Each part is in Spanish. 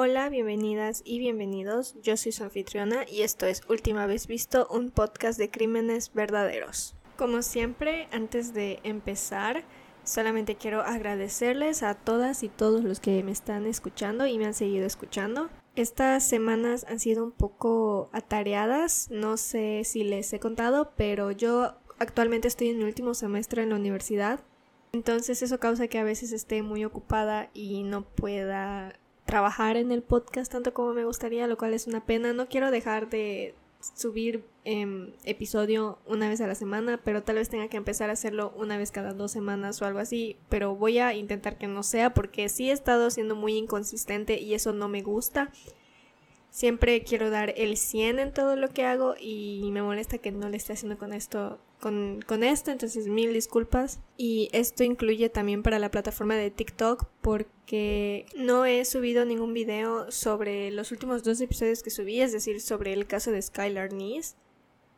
Hola, bienvenidas y bienvenidos. Yo soy su anfitriona y esto es Última vez visto, un podcast de crímenes verdaderos. Como siempre, antes de empezar, solamente quiero agradecerles a todas y todos los que me están escuchando y me han seguido escuchando. Estas semanas han sido un poco atareadas, no sé si les he contado, pero yo actualmente estoy en mi último semestre en la universidad entonces eso causa que a veces esté muy ocupada y no pueda trabajar en el podcast tanto como me gustaría, lo cual es una pena. No quiero dejar de subir em, episodio una vez a la semana, pero tal vez tenga que empezar a hacerlo una vez cada dos semanas o algo así, pero voy a intentar que no sea porque sí he estado siendo muy inconsistente y eso no me gusta. Siempre quiero dar el 100 en todo lo que hago y me molesta que no le esté haciendo con esto con, con, esto, entonces mil disculpas. Y esto incluye también para la plataforma de TikTok porque no he subido ningún video sobre los últimos dos episodios que subí, es decir, sobre el caso de Skylar Nice.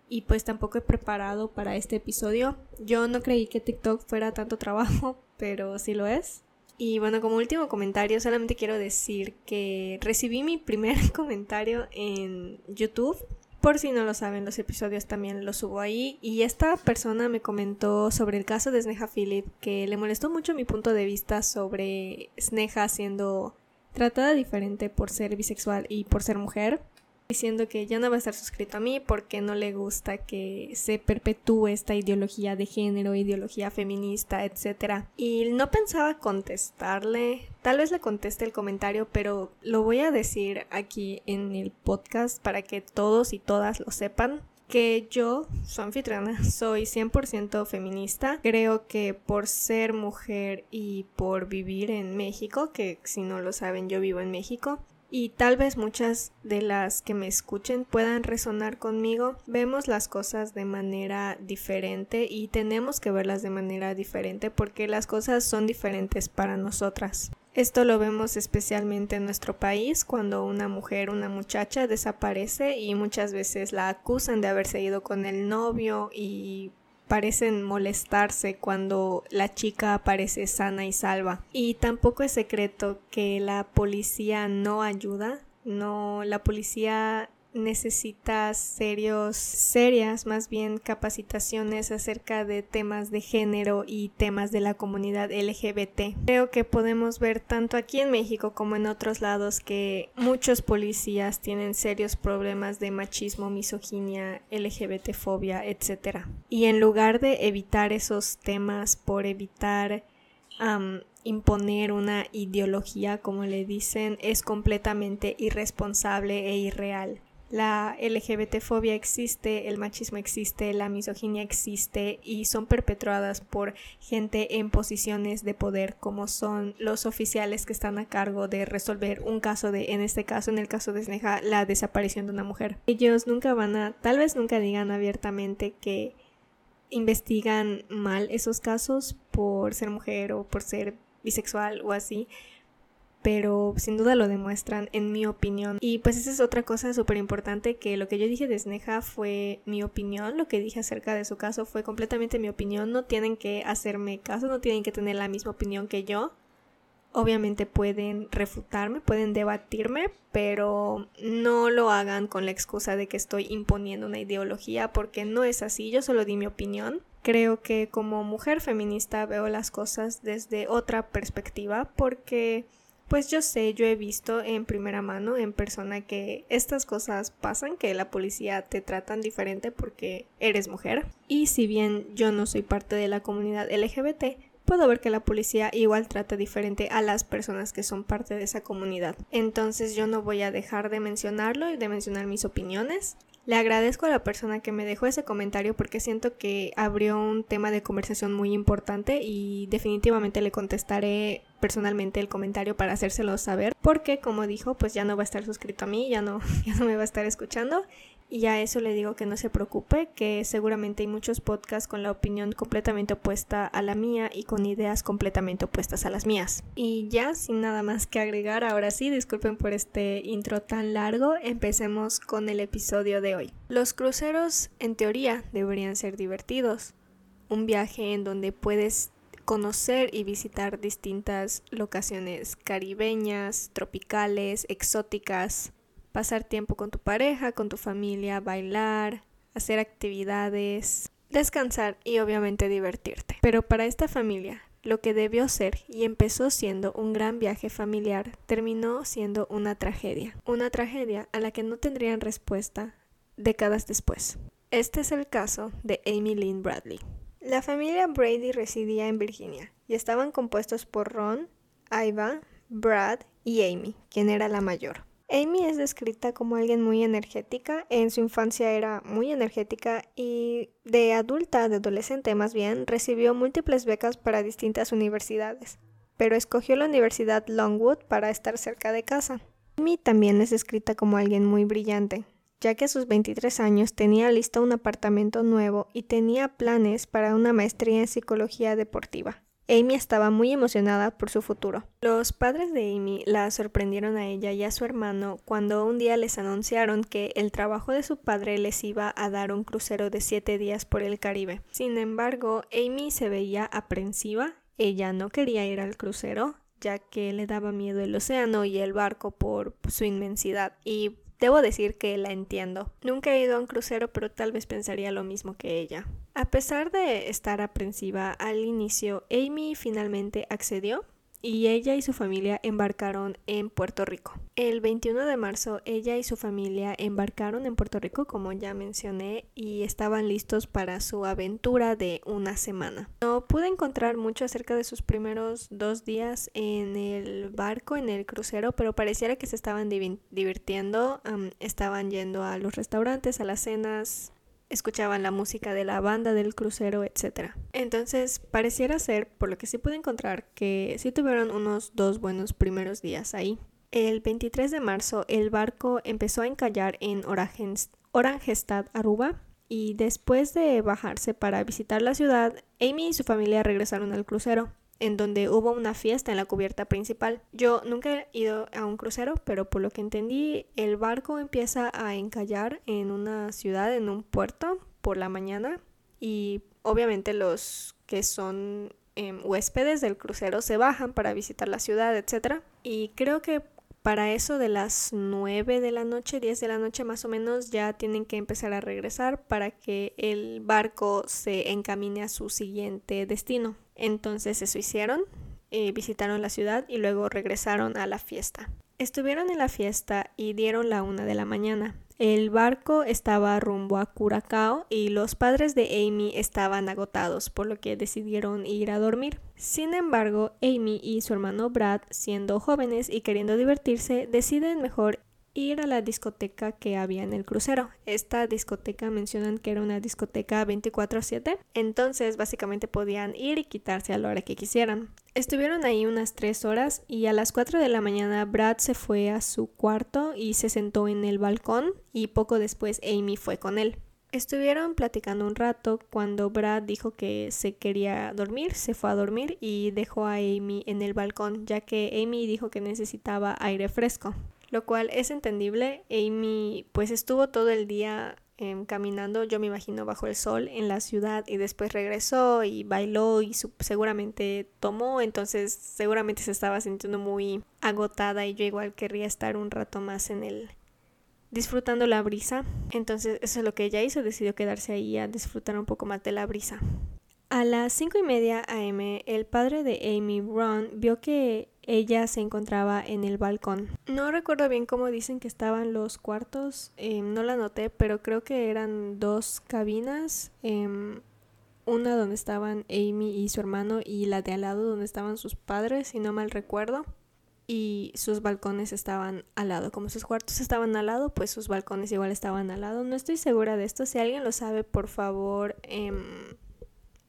Y pues tampoco he preparado para este episodio. Yo no creí que TikTok fuera tanto trabajo, pero sí lo es. Y bueno, como último comentario, solamente quiero decir que recibí mi primer comentario en YouTube. Por si no lo saben, los episodios también los subo ahí. Y esta persona me comentó sobre el caso de Sneha Philip, que le molestó mucho mi punto de vista sobre Sneha siendo tratada diferente por ser bisexual y por ser mujer diciendo que ya no va a estar suscrito a mí porque no le gusta que se perpetúe esta ideología de género, ideología feminista, etc. Y no pensaba contestarle, tal vez le conteste el comentario, pero lo voy a decir aquí en el podcast para que todos y todas lo sepan que yo, su anfitriona, soy 100% feminista. Creo que por ser mujer y por vivir en México, que si no lo saben yo vivo en México, y tal vez muchas de las que me escuchen puedan resonar conmigo. Vemos las cosas de manera diferente y tenemos que verlas de manera diferente porque las cosas son diferentes para nosotras. Esto lo vemos especialmente en nuestro país cuando una mujer, una muchacha desaparece y muchas veces la acusan de haberse ido con el novio y parecen molestarse cuando la chica aparece sana y salva. Y tampoco es secreto que la policía no ayuda, no, la policía necesita serios, serias más bien capacitaciones acerca de temas de género y temas de la comunidad LGBT. Creo que podemos ver tanto aquí en México como en otros lados que muchos policías tienen serios problemas de machismo, misoginia, LGBT fobia, etc. Y en lugar de evitar esos temas por evitar imponer una ideología, como le dicen, es completamente irresponsable e irreal. La LGBT-fobia existe, el machismo existe, la misoginia existe y son perpetuadas por gente en posiciones de poder como son los oficiales que están a cargo de resolver un caso de, en este caso, en el caso de Sneha, la desaparición de una mujer. Ellos nunca van a, tal vez nunca digan abiertamente que investigan mal esos casos por ser mujer o por ser bisexual o así, pero sin duda lo demuestran en mi opinión. Y pues esa es otra cosa súper importante que lo que yo dije de Sneha fue mi opinión, lo que dije acerca de su caso fue completamente mi opinión, no tienen que hacerme caso, no tienen que tener la misma opinión que yo. Obviamente pueden refutarme, pueden debatirme, pero no lo hagan con la excusa de que estoy imponiendo una ideología porque no es así, yo solo di mi opinión. Creo que como mujer feminista veo las cosas desde otra perspectiva porque pues yo sé, yo he visto en primera mano, en persona, que estas cosas pasan, que la policía te tratan diferente porque eres mujer. Y si bien yo no soy parte de la comunidad LGBT, puedo ver que la policía igual trata diferente a las personas que son parte de esa comunidad. Entonces yo no voy a dejar de mencionarlo y de mencionar mis opiniones. Le agradezco a la persona que me dejó ese comentario porque siento que abrió un tema de conversación muy importante y definitivamente le contestaré personalmente el comentario para hacérselo saber porque como dijo pues ya no va a estar suscrito a mí, ya no, ya no me va a estar escuchando y a eso le digo que no se preocupe, que seguramente hay muchos podcasts con la opinión completamente opuesta a la mía y con ideas completamente opuestas a las mías. Y ya, sin nada más que agregar, ahora sí, disculpen por este intro tan largo, empecemos con el episodio de hoy. Los cruceros, en teoría, deberían ser divertidos. Un viaje en donde puedes conocer y visitar distintas locaciones caribeñas, tropicales, exóticas, pasar tiempo con tu pareja, con tu familia, bailar, hacer actividades, descansar y obviamente divertirte. Pero para esta familia, lo que debió ser y empezó siendo un gran viaje familiar terminó siendo una tragedia. Una tragedia a la que no tendrían respuesta décadas después. Este es el caso de Amy Lynn Bradley. La familia Brady residía en Virginia y estaban compuestos por Ron, Iva, Brad y Amy, quien era la mayor. Amy es descrita como alguien muy energética, en su infancia era muy energética y de adulta, de adolescente más bien, recibió múltiples becas para distintas universidades, pero escogió la Universidad Longwood para estar cerca de casa. Amy también es descrita como alguien muy brillante, ya que a sus 23 años tenía listo un apartamento nuevo y tenía planes para una maestría en psicología deportiva. Amy estaba muy emocionada por su futuro. Los padres de Amy la sorprendieron a ella y a su hermano cuando un día les anunciaron que el trabajo de su padre les iba a dar un crucero de siete días por el Caribe. Sin embargo, Amy se veía aprensiva. Ella no quería ir al crucero, ya que le daba miedo el océano y el barco por su inmensidad y Debo decir que la entiendo. Nunca he ido a un crucero, pero tal vez pensaría lo mismo que ella. A pesar de estar aprensiva al inicio, Amy finalmente accedió y ella y su familia embarcaron en Puerto Rico. El 21 de marzo ella y su familia embarcaron en Puerto Rico, como ya mencioné, y estaban listos para su aventura de una semana. No pude encontrar mucho acerca de sus primeros dos días en el barco, en el crucero, pero pareciera que se estaban divirtiendo, estaban yendo a los restaurantes, a las cenas, escuchaban la música de la banda del crucero, etc. Entonces, pareciera ser, por lo que sí pude encontrar, que sí tuvieron unos dos buenos primeros días ahí. El 23 de marzo, el barco empezó a encallar en Oranjestad, Aruba, y después de bajarse para visitar la ciudad, Amy y su familia regresaron al crucero en donde hubo una fiesta en la cubierta principal. Yo nunca he ido a un crucero, pero por lo que entendí, el barco empieza a encallar en una ciudad, en un puerto, por la mañana y obviamente los que son em, huéspedes del crucero se bajan para visitar la ciudad, etc. Y creo que para eso de las 9 de la noche, 10 de la noche más o menos, ya tienen que empezar a regresar para que el barco se encamine a su siguiente destino. Entonces eso hicieron, eh, visitaron la ciudad y luego regresaron a la fiesta. Estuvieron en la fiesta y dieron la una de la mañana. El barco estaba rumbo a Curacao y los padres de Amy estaban agotados, por lo que decidieron ir a dormir. Sin embargo, Amy y su hermano Brad, siendo jóvenes y queriendo divertirse, deciden mejor ir a la discoteca que había en el crucero. Esta discoteca mencionan que era una discoteca 24/7, entonces básicamente podían ir y quitarse a la hora que quisieran. Estuvieron ahí unas tres horas y a las 4 de la mañana Brad se fue a su cuarto y se sentó en el balcón y poco después Amy fue con él. Estuvieron platicando un rato cuando Brad dijo que se quería dormir, se fue a dormir y dejó a Amy en el balcón ya que Amy dijo que necesitaba aire fresco lo cual es entendible. Amy pues estuvo todo el día em, caminando, yo me imagino, bajo el sol en la ciudad y después regresó y bailó y seguramente tomó, entonces seguramente se estaba sintiendo muy agotada y yo igual querría estar un rato más en el disfrutando la brisa. Entonces eso es lo que ella hizo, decidió quedarse ahí a disfrutar un poco más de la brisa. A las cinco y media am, el padre de Amy, Ron, vio que ella se encontraba en el balcón. No recuerdo bien cómo dicen que estaban los cuartos, em, no la noté, pero creo que eran dos cabinas. Em, una donde estaban Amy y su hermano y la de al lado donde estaban sus padres, si no mal recuerdo. Y sus balcones estaban al lado. Como sus cuartos estaban al lado, pues sus balcones igual estaban al lado. No estoy segura de esto. Si alguien lo sabe, por favor, eh,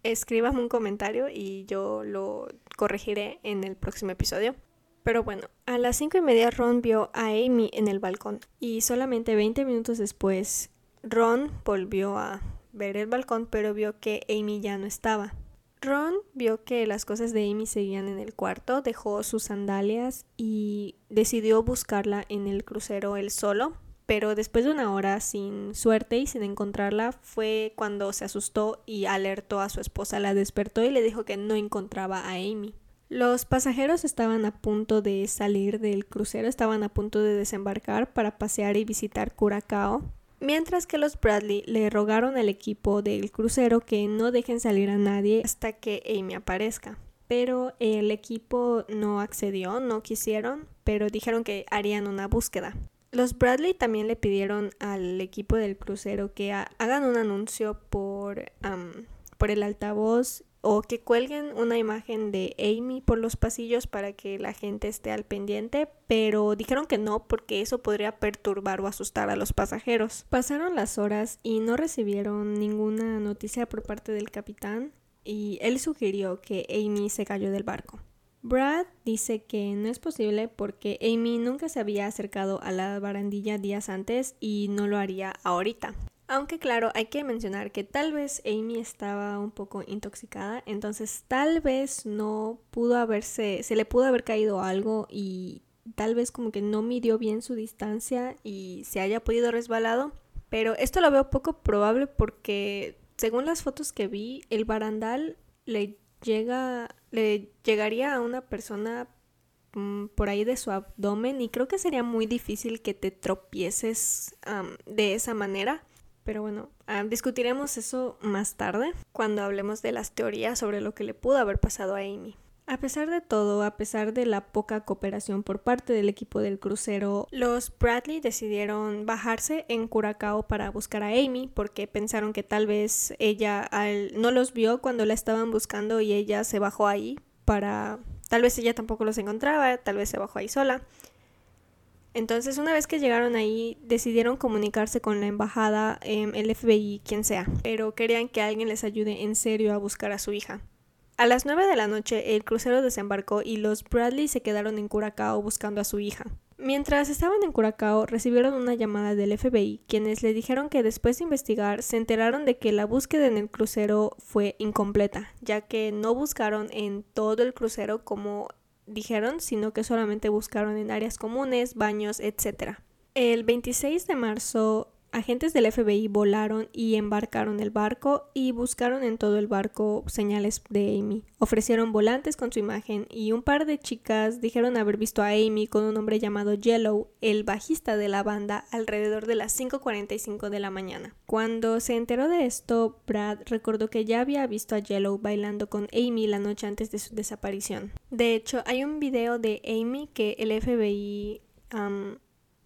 escríbame un comentario y yo lo corregiré en el próximo episodio. Pero bueno, a las cinco y media Ron vio a Amy en el balcón y solamente 20 minutos después Ron volvió a ver el balcón pero vio que Amy ya no estaba. Ron vio que las cosas de Amy seguían en el cuarto, dejó sus sandalias y decidió buscarla en el crucero él solo pero después de una hora sin suerte y sin encontrarla fue cuando se asustó y alertó a su esposa, la despertó y le dijo que no encontraba a Amy. Los pasajeros estaban a punto de salir del crucero, estaban a punto de desembarcar para pasear y visitar Curacao, mientras que los Bradley le rogaron al equipo del crucero que no dejen salir a nadie hasta que Amy aparezca. Pero el equipo no accedió, no quisieron, pero dijeron que harían una búsqueda. Los Bradley también le pidieron al equipo del crucero que hagan un anuncio por, por el altavoz o que cuelguen una imagen de Amy por los pasillos para que la gente esté al pendiente, pero dijeron que no porque eso podría perturbar o asustar a los pasajeros. Pasaron las horas y no recibieron ninguna noticia por parte del capitán y él sugirió que Amy se cayó del barco. Brad dice que no es posible porque Amy nunca se había acercado a la barandilla días antes y no lo haría ahorita. Aunque claro, hay que mencionar que tal vez Amy estaba un poco intoxicada, entonces tal vez no pudo haberse, se le pudo haber caído algo y tal vez como que no midió bien su distancia y se haya podido resbalado. Pero esto lo veo poco probable porque según las fotos que vi, el barandal le llega, le llegaría a una persona mm, por ahí de su abdomen y creo que sería muy difícil que te tropieces de esa manera. Pero bueno, ah, discutiremos eso más tarde, cuando hablemos de las teorías sobre lo que le pudo haber pasado a Amy. A pesar de todo, a pesar de la poca cooperación por parte del equipo del crucero, los Bradley decidieron bajarse en Curacao para buscar a Amy porque pensaron que tal vez ella no los vio cuando la estaban buscando y ella se bajó ahí para... Tal vez ella tampoco los encontraba, tal vez se bajó ahí sola. Entonces, una vez que llegaron ahí, decidieron comunicarse con la embajada, em, el FBI, quien sea, pero querían que alguien les ayude en serio a buscar a su hija. A las 9 de la noche, el crucero desembarcó y los Bradley se quedaron en Curacao buscando a su hija. Mientras estaban en Curacao, recibieron una llamada del FBI, quienes le dijeron que después de investigar se enteraron de que la búsqueda en el crucero fue incompleta, ya que no buscaron en todo el crucero como dijeron, sino que solamente buscaron en áreas comunes, baños, etc. El 26 de marzo, agentes del FBI volaron y embarcaron el barco y buscaron en todo el barco señales de Amy. Ofrecieron volantes con su imagen y un par de chicas dijeron haber visto a Amy con un hombre llamado Yellow, el bajista de la banda, alrededor de las 5.45 de la mañana. Cuando se enteró de esto, Brad recordó que ya había visto a Yellow bailando con Amy la noche antes de su desaparición. De hecho, hay un video de Amy que el FBI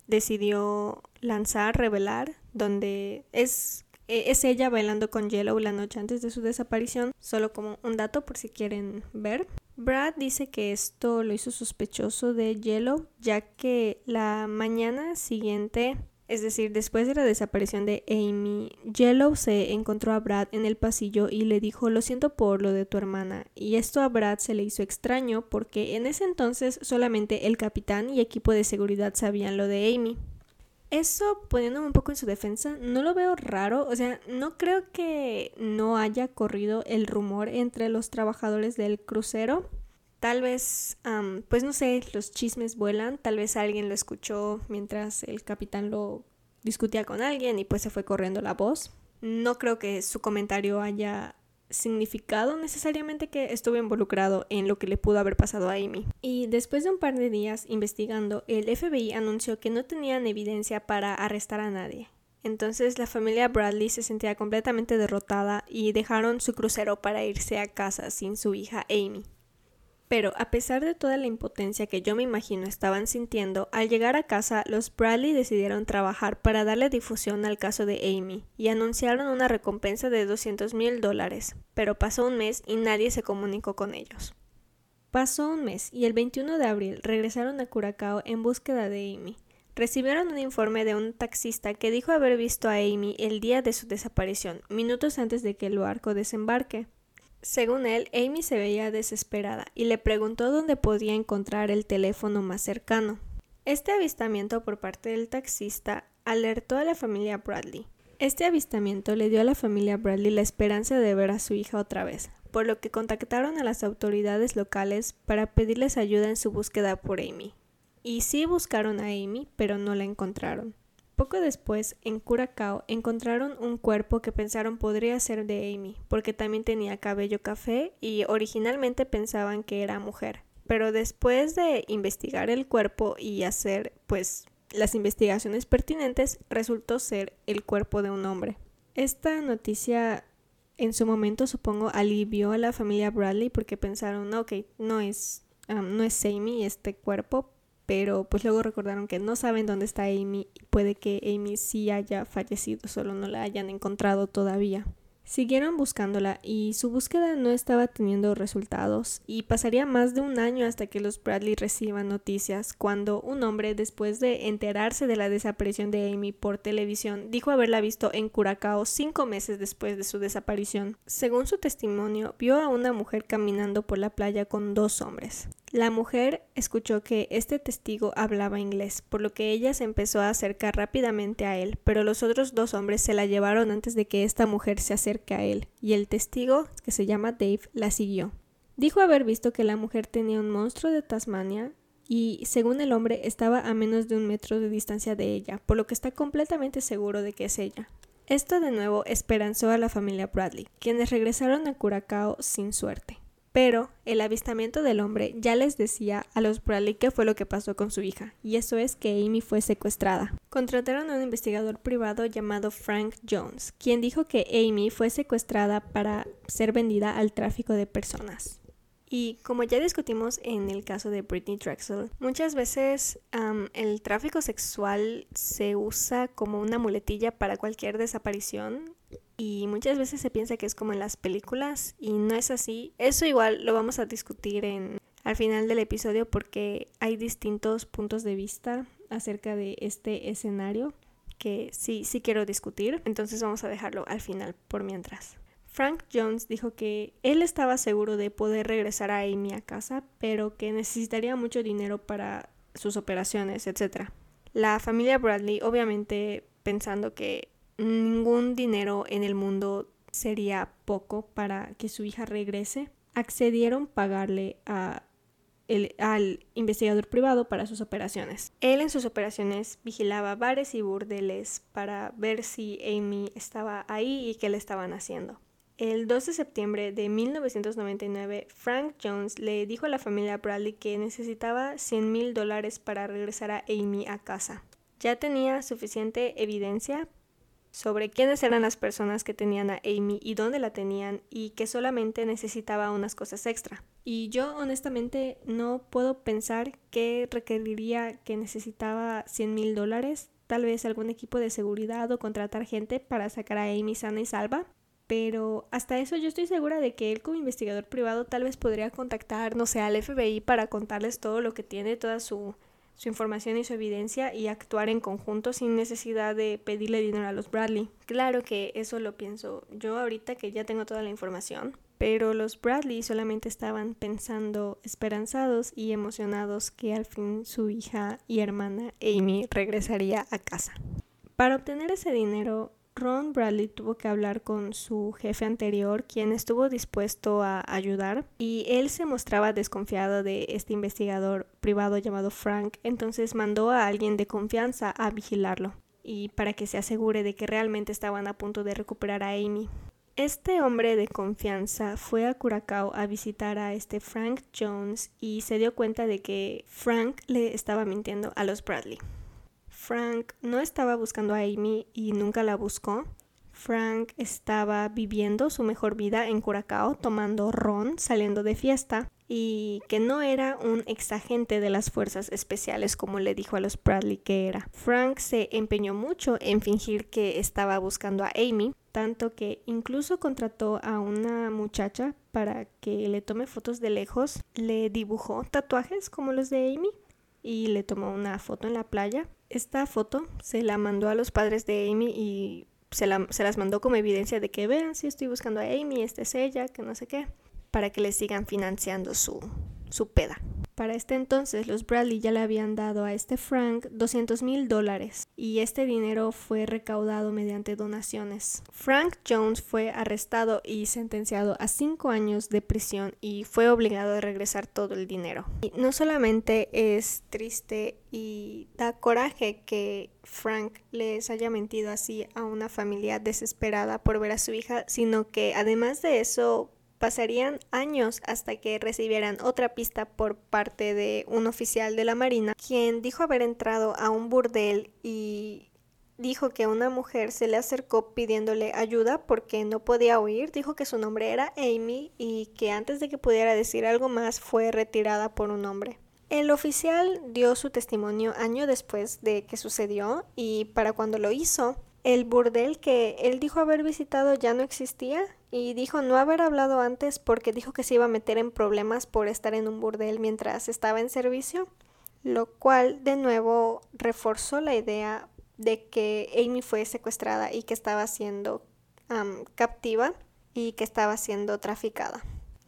decidió lanzar, revelar, donde es, e, es ella bailando con Yellow la noche antes de su desaparición, solo como un dato por si quieren ver. Brad dice que esto lo hizo sospechoso de Yellow, ya que la mañana siguiente es decir, después de la desaparición de Amy, Yellow se encontró a Brad en el pasillo y le dijo lo siento por lo de tu hermana. Y esto a Brad se le hizo extraño porque en ese entonces solamente el capitán y equipo de seguridad sabían lo de Amy. Eso, poniéndome un poco en su defensa, no lo veo raro. O sea, no creo que no haya corrido el rumor entre los trabajadores del crucero. Tal vez, pues no sé, los chismes vuelan, tal vez alguien lo escuchó mientras el capitán lo discutía con alguien y pues se fue corriendo la voz. No creo que su comentario haya significado necesariamente que estuvo involucrado en lo que le pudo haber pasado a Amy. Y después de un par de días investigando, el FBI anunció que no tenían evidencia para arrestar a nadie. Entonces la familia Bradley se sentía completamente derrotada y dejaron su crucero para irse a casa sin su hija Amy. Pero a pesar de toda la impotencia que yo me imagino estaban sintiendo, al llegar a casa los Bradley decidieron trabajar para darle difusión al caso de Amy y anunciaron una recompensa de 200 mil dólares, pero pasó un mes y nadie se comunicó con ellos. Pasó un mes y el 21 de abril regresaron a Curacao en búsqueda de Amy. Recibieron un informe de un taxista que dijo haber visto a Amy el día de su desaparición, minutos antes de que el barco desembarque. Según él, Amy se veía desesperada y le preguntó dónde podía encontrar el teléfono más cercano. Este avistamiento por parte del taxista alertó a la familia Bradley. Este avistamiento le dio a la familia Bradley la esperanza de ver a su hija otra vez, por lo que contactaron a las autoridades locales para pedirles ayuda en su búsqueda por Amy. Y sí buscaron a Amy, pero no la encontraron. Poco después, en Curacao, encontraron un cuerpo que pensaron podría ser de Amy, porque también tenía cabello café y originalmente pensaban que era mujer. Pero después de investigar el cuerpo y hacer, pues, las investigaciones pertinentes, resultó ser el cuerpo de un hombre. Esta noticia en su momento supongo alivió a la familia Bradley porque pensaron, ok, no es, no es Amy este cuerpo, pero pues luego recordaron que no saben dónde está Amy y puede que Amy sí haya fallecido, solo no la hayan encontrado todavía. Siguieron buscándola y su búsqueda no estaba teniendo resultados y pasaría más de un año hasta que los Bradley reciban noticias cuando un hombre después de enterarse de la desaparición de Amy por televisión dijo haberla visto en Curacao cinco meses después de su desaparición. Según su testimonio, vio a una mujer caminando por la playa con dos hombres. La mujer escuchó que este testigo hablaba inglés, por lo que ella se empezó a acercar rápidamente a él, pero los otros dos hombres se la llevaron antes de que esta mujer se acerque a él, y el testigo, que se llama Dave, la siguió. Dijo haber visto que la mujer tenía un monstruo de Tasmania y, según el hombre, estaba a menos de un metro de distancia de ella, por lo que está completamente seguro de que es ella. Esto de nuevo esperanzó a la familia Bradley, quienes regresaron a Curacao sin suerte. Pero el avistamiento del hombre ya les decía a los Bradley qué fue lo que pasó con su hija, y eso es que Amy fue secuestrada. Contrataron a un investigador privado llamado Frank Jones, quien dijo que Amy fue secuestrada para ser vendida al tráfico de personas. Y como ya discutimos en el caso de Britney Drexel, muchas veces el tráfico sexual se usa como una muletilla para cualquier desaparición y muchas veces se piensa que es como en las películas y no es así. Eso igual lo vamos a discutir en al final del episodio porque hay distintos puntos de vista acerca de este escenario que sí sí quiero discutir, entonces vamos a dejarlo al final por mientras. Frank Jones dijo que él estaba seguro de poder regresar a Amy a casa, pero que necesitaría mucho dinero para sus operaciones, etc. La familia Bradley, obviamente pensando que ningún dinero en el mundo sería poco para que su hija regrese, accedieron pagarle a al investigador privado para sus operaciones. Él en sus operaciones vigilaba bares y burdeles para ver si Amy estaba ahí y qué le estaban haciendo. El 2 de septiembre de 1999, Frank Jones le dijo a la familia Bradley que necesitaba 100 mil dólares para regresar a Amy a casa. Ya tenía suficiente evidencia sobre quiénes eran las personas que tenían a Amy y dónde la tenían y que solamente necesitaba unas cosas extra. Y yo honestamente no puedo pensar que requeriría que necesitaba 100 mil dólares, tal vez algún equipo de seguridad o contratar gente para sacar a Amy sana y salva. Pero hasta eso yo estoy segura de que él como investigador privado tal vez podría contactar, no sé, al FBI para contarles todo lo que tiene, toda su su información y su evidencia y actuar en conjunto sin necesidad de pedirle dinero a los Bradley. Claro que eso lo pienso yo ahorita que ya tengo toda la información, pero los Bradley solamente estaban pensando esperanzados y emocionados que al fin su hija y hermana Amy regresaría a casa. Para obtener ese dinero, Ron Bradley tuvo que hablar con su jefe anterior, quien estuvo dispuesto a ayudar, y él se mostraba desconfiado de este investigador privado llamado Frank, entonces mandó a alguien de confianza a vigilarlo, y para que se asegure de que realmente estaban a punto de recuperar a Amy. Este hombre de confianza fue a Curacao a visitar a este Frank Jones y se dio cuenta de que Frank le estaba mintiendo a los Bradley. Frank no estaba buscando a Amy y nunca la buscó. Frank estaba viviendo su mejor vida en Curacao, tomando ron, saliendo de fiesta, y que no era un exagente de las fuerzas especiales como le dijo a los Bradley que era. Frank se empeñó mucho en fingir que estaba buscando a Amy, tanto que incluso contrató a una muchacha para que le tome fotos de lejos, le dibujó tatuajes como los de Amy y le tomó una foto en la playa esta foto se la mandó a los padres de Amy y se, las mandó como evidencia de que vean si estoy buscando a Amy, esta es ella, que no sé qué, para que le sigan financiando su, su peda. Para este entonces, los Bradley ya le habían dado a este Frank 200 mil dólares y este dinero fue recaudado mediante donaciones. Frank Jones fue arrestado y sentenciado a cinco años de prisión y fue obligado a regresar todo el dinero. Y no solamente es triste y da coraje que Frank les haya mentido así a una familia desesperada por ver a su hija, sino que además de eso Pasarían años hasta que recibieran otra pista por parte de un oficial de la Marina, quien dijo haber entrado a un burdel y dijo que una mujer se le acercó pidiéndole ayuda porque no podía oír, dijo que su nombre era Amy y que antes de que pudiera decir algo más fue retirada por un hombre. El oficial dio su testimonio año después de que sucedió y para cuando lo hizo, el burdel que él dijo haber visitado ya no existía y dijo no haber hablado antes porque dijo que se iba a meter en problemas por estar en un burdel mientras estaba en servicio, lo cual de nuevo reforzó la idea de que Amy fue secuestrada y que estaba siendo captiva y que estaba siendo traficada.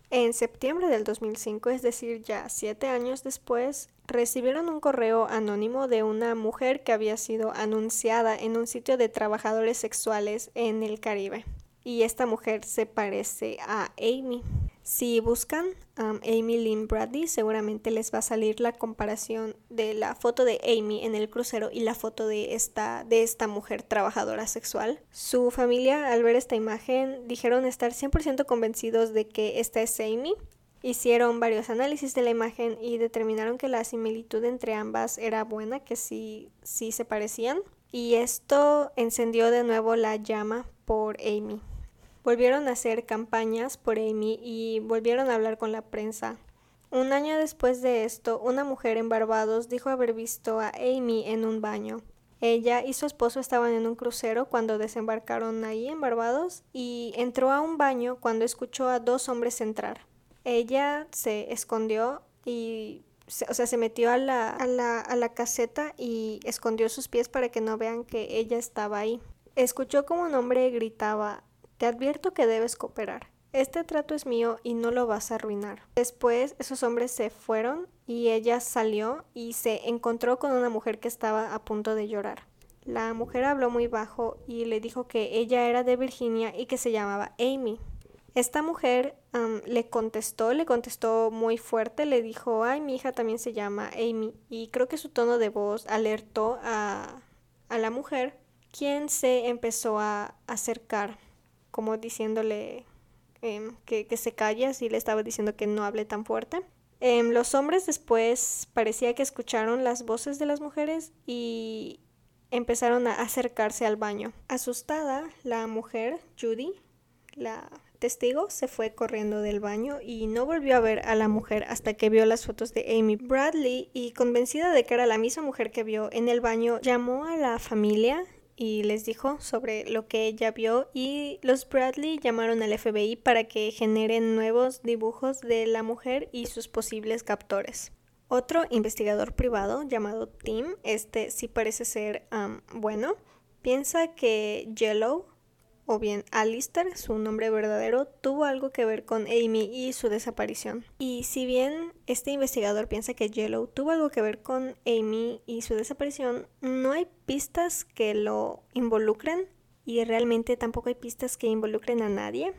En septiembre del 2005, es decir, ya siete años después, recibieron un correo anónimo de una mujer que había sido anunciada en un sitio de trabajadores sexuales en el Caribe. Y esta mujer se parece a Amy. Si buscan um, Amy Lynn Bradley, seguramente les va a salir la comparación de la foto de Amy en el crucero y la foto de esta, de esta mujer trabajadora sexual. Su familia, al ver esta imagen, dijeron estar 100% convencidos de que esta es Amy. Hicieron varios análisis de la imagen y determinaron que la similitud entre ambas era buena, que sí, sí se parecían. Y esto encendió de nuevo la llama por Amy. Volvieron a hacer campañas por Amy y volvieron a hablar con la prensa. Un año después de esto, una mujer en Barbados dijo haber visto a Amy en un baño. Ella y su esposo estaban en un crucero cuando desembarcaron ahí en Barbados y entró a un baño cuando escuchó a dos hombres entrar. Ella se escondió y o sea, se metió a la, a, la, a la caseta y escondió sus pies para que no vean que ella estaba ahí. Escuchó como un hombre gritaba te advierto que debes cooperar. Este trato es mío y no lo vas a arruinar. Después esos hombres se fueron y ella salió y se encontró con una mujer que estaba a punto de llorar. La mujer habló muy bajo y le dijo que ella era de Virginia y que se llamaba Amy. Esta mujer le contestó, le contestó muy fuerte, le dijo, ay, mi hija también se llama Amy. Y creo que su tono de voz alertó a, a la mujer, quien se empezó a acercar como diciéndole em, que, se calle, así le estaba diciendo que no hable tan fuerte. Em, los hombres después parecía que escucharon las voces de las mujeres y empezaron a acercarse al baño. Asustada, la mujer, Judy, la testigo, se fue corriendo del baño y no volvió a ver a la mujer hasta que vio las fotos de Amy Bradley y convencida de que era la misma mujer que vio en el baño, llamó a la familia y les dijo sobre lo que ella vio y los Bradley llamaron al FBI para que generen nuevos dibujos de la mujer y sus posibles captores. Otro investigador privado llamado Tim, este sí parece ser bueno, piensa que Yellow o bien Alistair, su nombre verdadero, tuvo algo que ver con Amy y su desaparición. Y si bien este investigador piensa que Yellow tuvo algo que ver con Amy y su desaparición, no hay pistas que lo involucren y realmente tampoco hay pistas que involucren a nadie.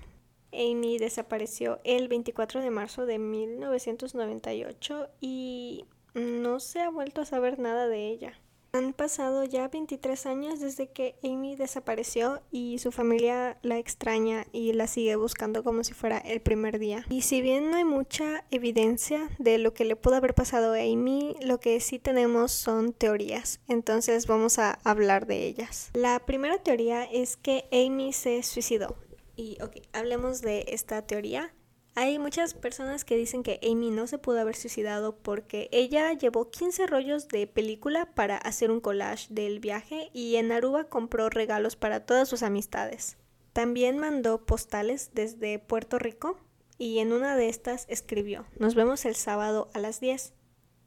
Amy desapareció el 24 de marzo de 1998 y no se ha vuelto a saber nada de ella. Han pasado ya 23 años desde que Amy desapareció y su familia la extraña y la sigue buscando como si fuera el primer día. Y si bien no hay mucha evidencia de lo que le pudo haber pasado a Amy, lo que sí tenemos son teorías. Entonces vamos a hablar de ellas. La primera teoría es que Amy se suicidó. Y ok, hablemos de esta teoría. Hay muchas personas que dicen que Amy no se pudo haber suicidado porque ella llevó 15 rollos de película para hacer un collage del viaje y en Aruba compró regalos para todas sus amistades. También mandó postales desde Puerto Rico y en una de estas escribió, nos vemos el sábado a las 10.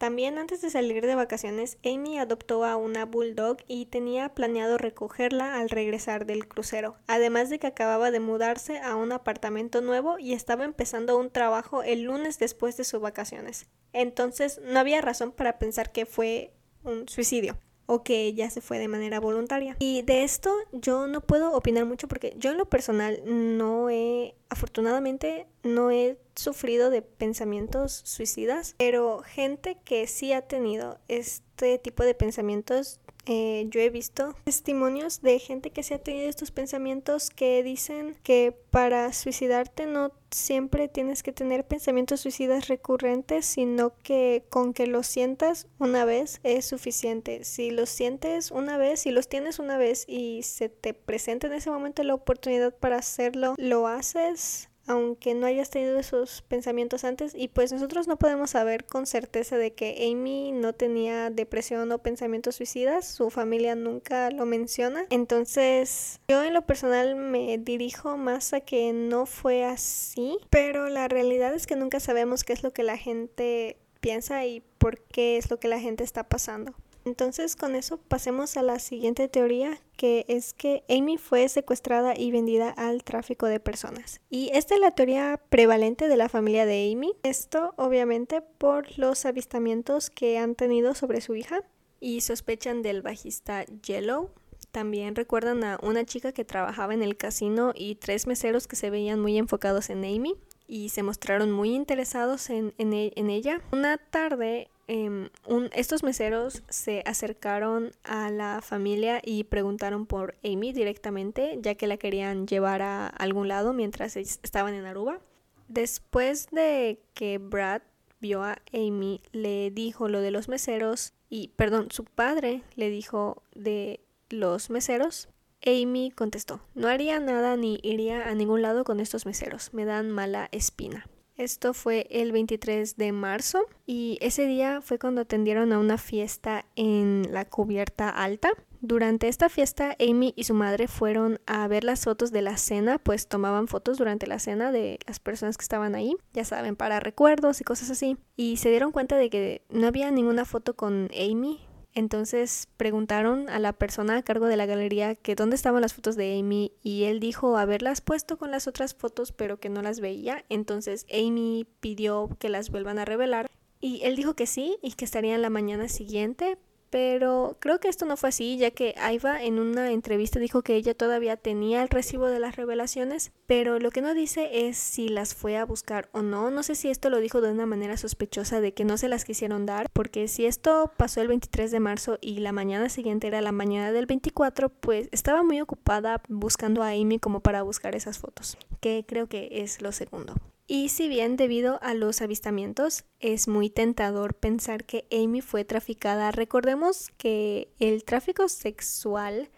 También antes de salir de vacaciones, Amy adoptó a una bulldog y tenía planeado recogerla al regresar del crucero, además de que acababa de mudarse a un apartamento nuevo y estaba empezando un trabajo el lunes después de sus vacaciones. Entonces no había razón para pensar que fue un suicidio o que ella se fue de manera voluntaria. Y de esto yo no puedo opinar mucho porque yo en lo personal no he, afortunadamente, no he sufrido de pensamientos suicidas, pero gente que sí ha tenido este tipo de pensamientos eh, yo he visto testimonios de gente que se ha tenido estos pensamientos que dicen que para suicidarte no siempre tienes que tener pensamientos suicidas recurrentes, sino que con que los sientas una vez es suficiente. Si los sientes una vez, si los tienes una vez y se te presenta en ese momento la oportunidad para hacerlo, lo haces aunque no hayas tenido esos pensamientos antes. Y pues nosotros no podemos saber con certeza de que Amy no tenía depresión o pensamientos suicidas, su familia nunca lo menciona, entonces yo en lo personal me dirijo más a que no fue así, pero la realidad es que nunca sabemos qué es lo que la gente piensa y por qué es lo que la gente está pasando. Entonces con eso pasemos a la siguiente teoría, que es que Amy fue secuestrada y vendida al tráfico de personas. Y esta es la teoría prevalente de la familia de Amy. Esto obviamente por los avistamientos que han tenido sobre su hija y sospechan del bajista Yellow. También recuerdan a una chica que trabajaba en el casino y tres meseros que se veían muy enfocados en Amy y se mostraron muy interesados en, en, e, en ella. Una tarde Em, estos meseros se acercaron a la familia y preguntaron por Amy directamente, ya que la querían llevar a algún lado mientras estaban en Aruba. Después de que Brad vio a Amy, le dijo lo de los meseros y, perdón, su padre le dijo de los meseros. Amy contestó, no haría nada ni iría a ningún lado con estos meseros, me dan mala espina. Esto fue el 23 de marzo y ese día fue cuando atendieron a una fiesta en la cubierta alta. Durante esta fiesta, Amy y su madre fueron a ver las fotos de la cena, pues tomaban fotos durante la cena de las personas que estaban ahí, ya saben, para recuerdos y cosas así. Y se dieron cuenta de que no había ninguna foto con Amy entonces preguntaron a la persona a cargo de la galería que dónde estaban las fotos de Amy y él dijo haberlas puesto con las otras fotos pero que no las veía. Entonces Amy pidió que las vuelvan a revelar y él dijo que sí y que estarían la mañana siguiente, pero creo que esto no fue así, ya que Aiva en una entrevista dijo que ella todavía tenía el recibo de las revelaciones, pero lo que no dice es si las fue a buscar o no. No sé si esto lo dijo de una manera sospechosa de que no se las quisieron dar, porque si esto pasó el 23 de marzo y la mañana siguiente era la mañana del 24, pues estaba muy ocupada buscando a Amy como para buscar esas fotos, que creo que es lo segundo. Y si bien debido a los avistamientos es muy tentador pensar que Amy fue traficada, recordemos que el tráfico sexual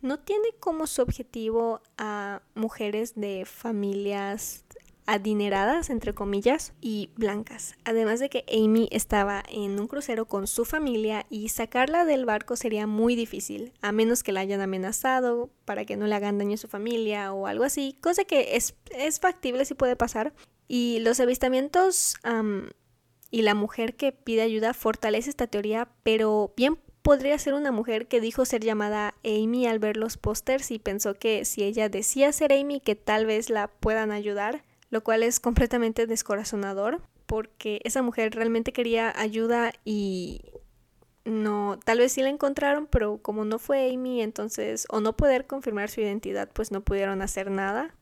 no tiene como su objetivo a mujeres de familias adineradas, entre comillas, y blancas. Además de que Amy estaba en un crucero con su familia y sacarla del barco sería muy difícil, a menos que la hayan amenazado para que no le hagan daño a su familia o algo así, cosa que es, es factible si puede pasar, y los avistamientos y la mujer que pide ayuda fortalece esta teoría, pero bien podría ser una mujer que dijo ser llamada Amy al ver los pósters y pensó que si ella decía ser Amy que tal vez la puedan ayudar, lo cual es completamente descorazonador porque esa mujer realmente quería ayuda y no, tal vez sí la encontraron, pero como no fue Amy, entonces o no poder confirmar su identidad, pues no pudieron hacer nada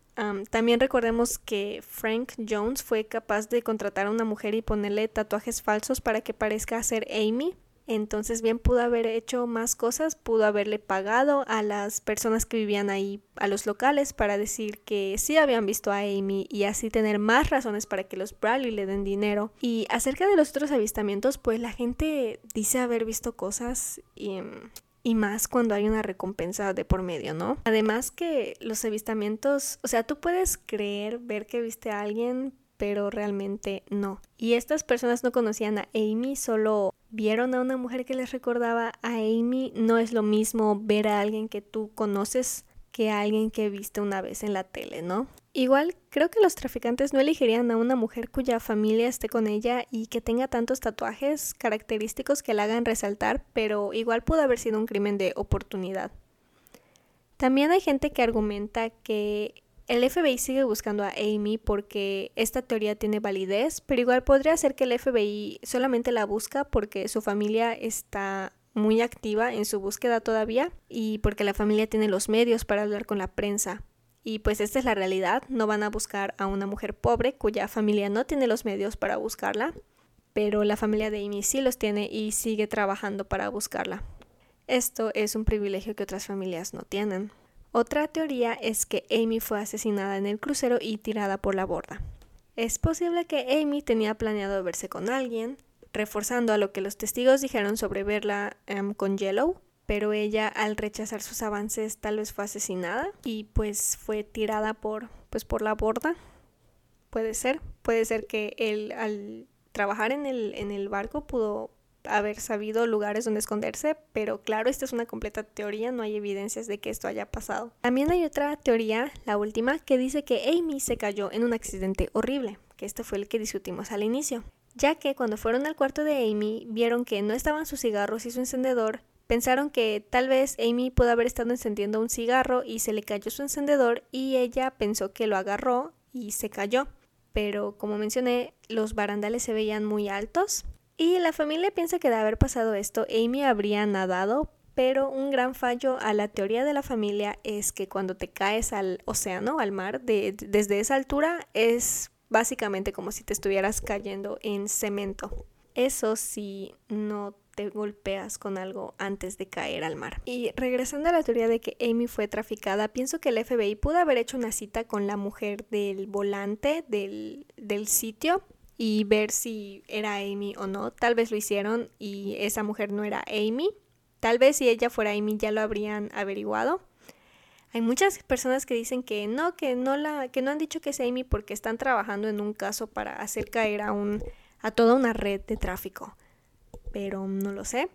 también recordemos que Frank Jones fue capaz de contratar a una mujer y ponerle tatuajes falsos para que parezca ser Amy. Entonces bien pudo haber hecho más cosas, pudo haberle pagado a las personas que vivían ahí, a los locales, para decir que sí habían visto a Amy y así tener más razones para que los Bradley le den dinero. Y acerca de los otros avistamientos, pues la gente dice haber visto cosas y em, y más cuando hay una recompensa de por medio, ¿no? Además que los avistamientos, o sea, tú puedes creer, ver que viste a alguien, pero realmente no. Y estas personas no conocían a Amy, solo vieron a una mujer que les recordaba a Amy. No es lo mismo ver a alguien que tú conoces que alguien que viste una vez en la tele, ¿no? Igual creo que los traficantes no elegirían a una mujer cuya familia esté con ella y que tenga tantos tatuajes característicos que la hagan resaltar, pero igual pudo haber sido un crimen de oportunidad. También hay gente que argumenta que el FBI sigue buscando a Amy porque esta teoría tiene validez, pero igual podría ser que el FBI solamente la busca porque su familia está muy activa en su búsqueda todavía y porque la familia tiene los medios para hablar con la prensa. Y pues esta es la realidad, no van a buscar a una mujer pobre cuya familia no tiene los medios para buscarla, pero la familia de Amy sí los tiene y sigue trabajando para buscarla. Esto es un privilegio que otras familias no tienen. Otra teoría es que Amy fue asesinada en el crucero y tirada por la borda. Es posible que Amy tenía planeado verse con alguien, reforzando a lo que los testigos dijeron sobre verla em, con Yellow, pero ella al rechazar sus avances tal vez fue asesinada y pues fue tirada por pues por la borda. Puede ser, puede ser que él al trabajar en el, en el barco pudo haber sabido lugares donde esconderse, pero claro, esta es una completa teoría, no hay evidencias de que esto haya pasado. También hay otra teoría, la última, que dice que Amy se cayó en un accidente horrible, que este fue el que discutimos al inicio, ya que cuando fueron al cuarto de Amy vieron que no estaban sus cigarros y su encendedor, pensaron que tal vez Amy pudo haber estado encendiendo un cigarro y se le cayó su encendedor y ella pensó que lo agarró y se cayó. Pero como mencioné, los barandales se veían muy altos y la familia piensa que de haber pasado esto, Amy habría nadado, pero un gran fallo a la teoría de la familia es que cuando te caes al océano, al mar, desde esa altura es básicamente como si te estuvieras cayendo en cemento. Eso si no te golpeas con algo antes de caer al mar. Y regresando a la teoría de que Amy fue traficada, pienso que el FBI pudo haber hecho una cita con la mujer del volante del, del sitio y ver si era Amy o no. Tal vez lo hicieron y esa mujer no era Amy. Tal vez si ella fuera Amy ya lo habrían averiguado. Hay muchas personas que dicen que no, que no la, que no han dicho que es Amy porque están trabajando en un caso para hacer caer a un, a toda una red de tráfico. Pero no lo sé.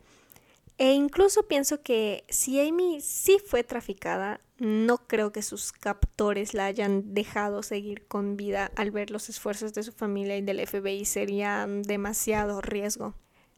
E incluso pienso que si Amy sí fue traficada, no creo que sus captores la hayan dejado seguir con vida al ver los esfuerzos de su familia y del FBI sería demasiado riesgo.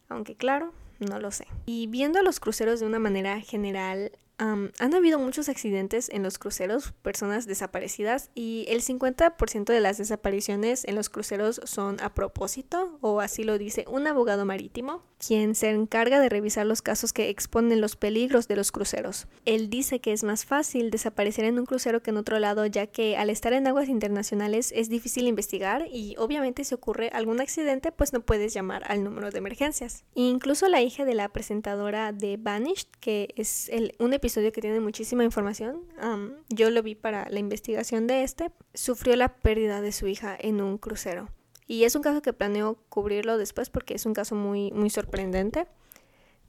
Aunque claro, no lo sé. Y viendo los cruceros de una manera general, han habido muchos accidentes en los cruceros, personas desaparecidas, y el 50% de las desapariciones en los cruceros son a propósito, o así lo dice un abogado marítimo, quien se encarga de revisar los casos que exponen los peligros de los cruceros. Él dice que es más fácil desaparecer en un crucero que en otro lado, ya que al estar en aguas internacionales es difícil investigar y obviamente si ocurre algún accidente, pues no puedes llamar al número de emergencias. incluso la hija de la presentadora de Vanished, que es el, un episodio episodio que tiene muchísima información. yo lo vi para la investigación de este. Sufrió la pérdida de su hija en un crucero. Y es un caso que planeo cubrirlo después porque es un caso muy, muy sorprendente.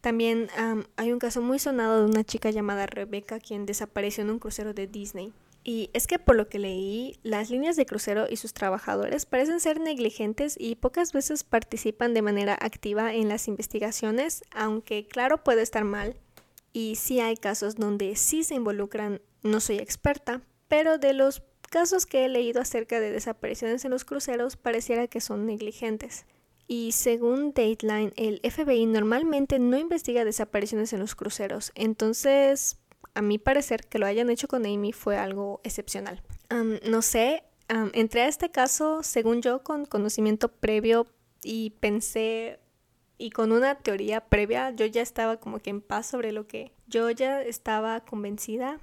También hay un caso muy sonado de una chica llamada Rebecca quien desapareció en un crucero de Disney. Y es que por lo que leí, las líneas de crucero y sus trabajadores parecen ser negligentes y pocas veces participan de manera activa en las investigaciones, aunque claro puede estar mal y sí hay casos donde sí se involucran, no soy experta, pero de los casos que he leído acerca de desapariciones en los cruceros pareciera que son negligentes. Y según Dateline, el FBI normalmente no investiga desapariciones en los cruceros, entonces a mi parecer que lo hayan hecho con Amy fue algo excepcional. no sé, entré a este caso, según yo, con conocimiento previo y pensé y con una teoría previa, yo ya estaba como que en paz sobre lo que yo ya estaba convencida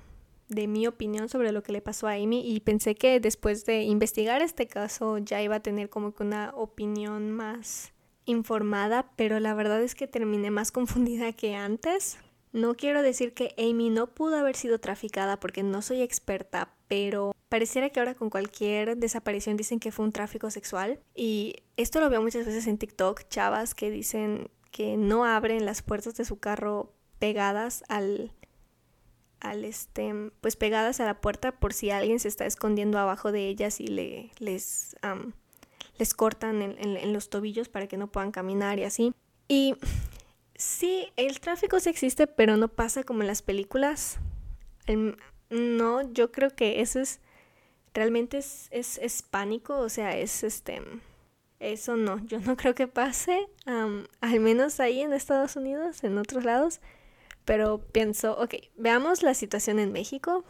de mi opinión sobre lo que le pasó a Amy y pensé que después de investigar este caso ya iba a tener como que una opinión más informada, pero la verdad es que terminé más confundida que antes. No quiero decir que Amy no pudo haber sido traficada porque no soy experta, pero pareciera que ahora con cualquier desaparición dicen que fue un tráfico sexual y esto lo veo muchas veces en TikTok, chavas que dicen que no abren las puertas de su carro pegadas al al este pues pegadas a la puerta por si alguien se está escondiendo abajo de ellas y le les les cortan en, en los tobillos para que no puedan caminar y así y Sí, el tráfico sí existe, pero no pasa como en las películas. no, yo creo que eso es realmente es, es, pánico, o sea, es este, eso no, yo no creo que pase, al menos ahí en Estados Unidos, en otros lados, pero pienso, ok, veamos la situación en México.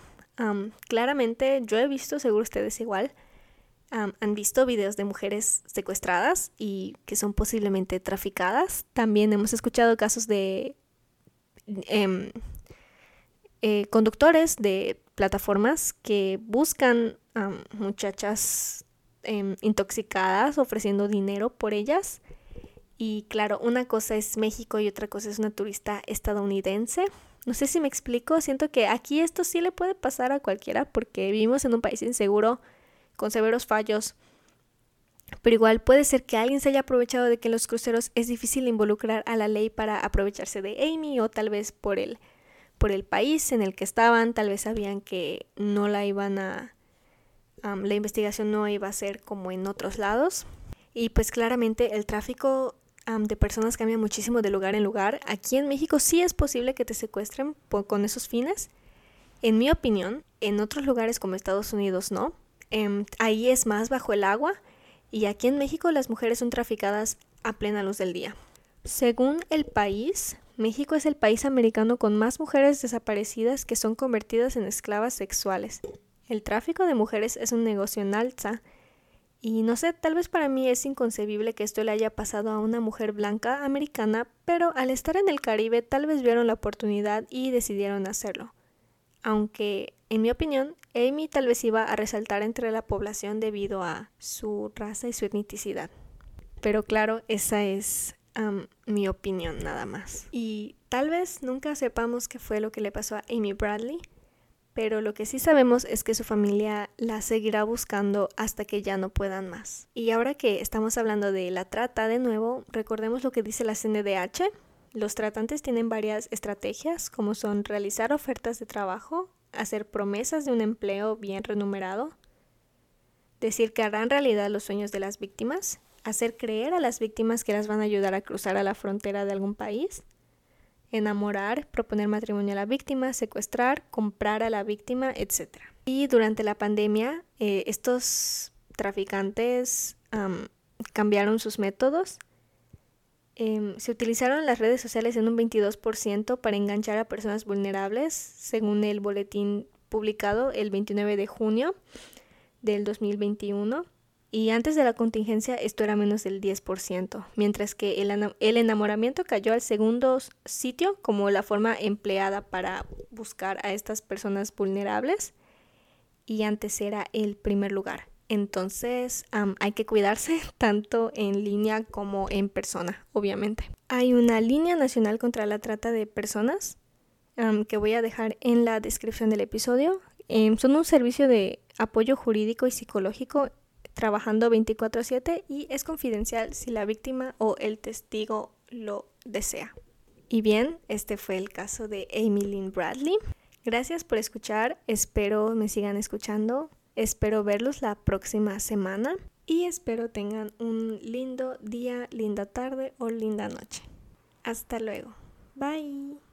claramente yo he visto, seguro ustedes igual, han visto videos de mujeres secuestradas y que son posiblemente traficadas. También hemos escuchado casos de em, eh, conductores de plataformas que buscan muchachas em, intoxicadas ofreciendo dinero por ellas. Y claro, una cosa es México y otra cosa es una turista estadounidense. No sé si me explico, siento que aquí esto sí le puede pasar a cualquiera porque vivimos en un país inseguro con severos fallos. Pero igual puede ser que alguien se haya aprovechado de que en los cruceros es difícil involucrar a la ley para aprovecharse de Amy o tal vez por el, por el país en el que estaban, tal vez sabían que no la iban a... la investigación no iba a ser como en otros lados. Y pues claramente el tráfico de personas cambia muchísimo de lugar en lugar. Aquí en México sí es posible que te secuestren con esos fines. En mi opinión, en otros lugares como Estados Unidos no. Em, ahí es más bajo el agua y aquí en México las mujeres son traficadas a plena luz del día. Según el país, México es el país americano con más mujeres desaparecidas que son convertidas en esclavas sexuales. El tráfico de mujeres es un negocio en alza y no sé, tal vez para mí es inconcebible que esto le haya pasado a una mujer blanca americana, pero al estar en el Caribe tal vez vieron la oportunidad y decidieron hacerlo. Aunque, en mi opinión, Amy tal vez iba a resaltar entre la población debido a su raza y su etnicidad. Pero claro, esa es mi opinión nada más. Y tal vez nunca sepamos qué fue lo que le pasó a Amy Bradley, pero lo que sí sabemos es que su familia la seguirá buscando hasta que ya no puedan más. Y ahora que estamos hablando de la trata de nuevo, recordemos lo que dice la CNDH. Los tratantes tienen varias estrategias, como son realizar ofertas de trabajo, hacer promesas de un empleo bien remunerado, decir que harán realidad los sueños de las víctimas, hacer creer a las víctimas que las van a ayudar a cruzar a la frontera de algún país, enamorar, proponer matrimonio a la víctima, secuestrar, comprar a la víctima, etc. Y durante la pandemia, eh, estos traficantes cambiaron sus métodos. Em, se utilizaron las redes sociales en un 22% para enganchar a personas vulnerables, según el boletín publicado el 29 de junio del 2021. Y antes de la contingencia esto era menos del 10%, mientras que el, el enamoramiento cayó al segundo sitio como la forma empleada para buscar a estas personas vulnerables y antes era el primer lugar. Entonces hay que cuidarse tanto en línea como en persona, obviamente. Hay una línea nacional contra la trata de personas que voy a dejar en la descripción del episodio. Em, son un servicio de apoyo jurídico y psicológico trabajando 24/7 y es confidencial si la víctima o el testigo lo desea. Y bien, este fue el caso de Amy Lynn Bradley. Gracias por escuchar, espero me sigan escuchando. Espero verlos la próxima semana y espero tengan un lindo día, linda tarde o linda noche. Hasta luego. Bye.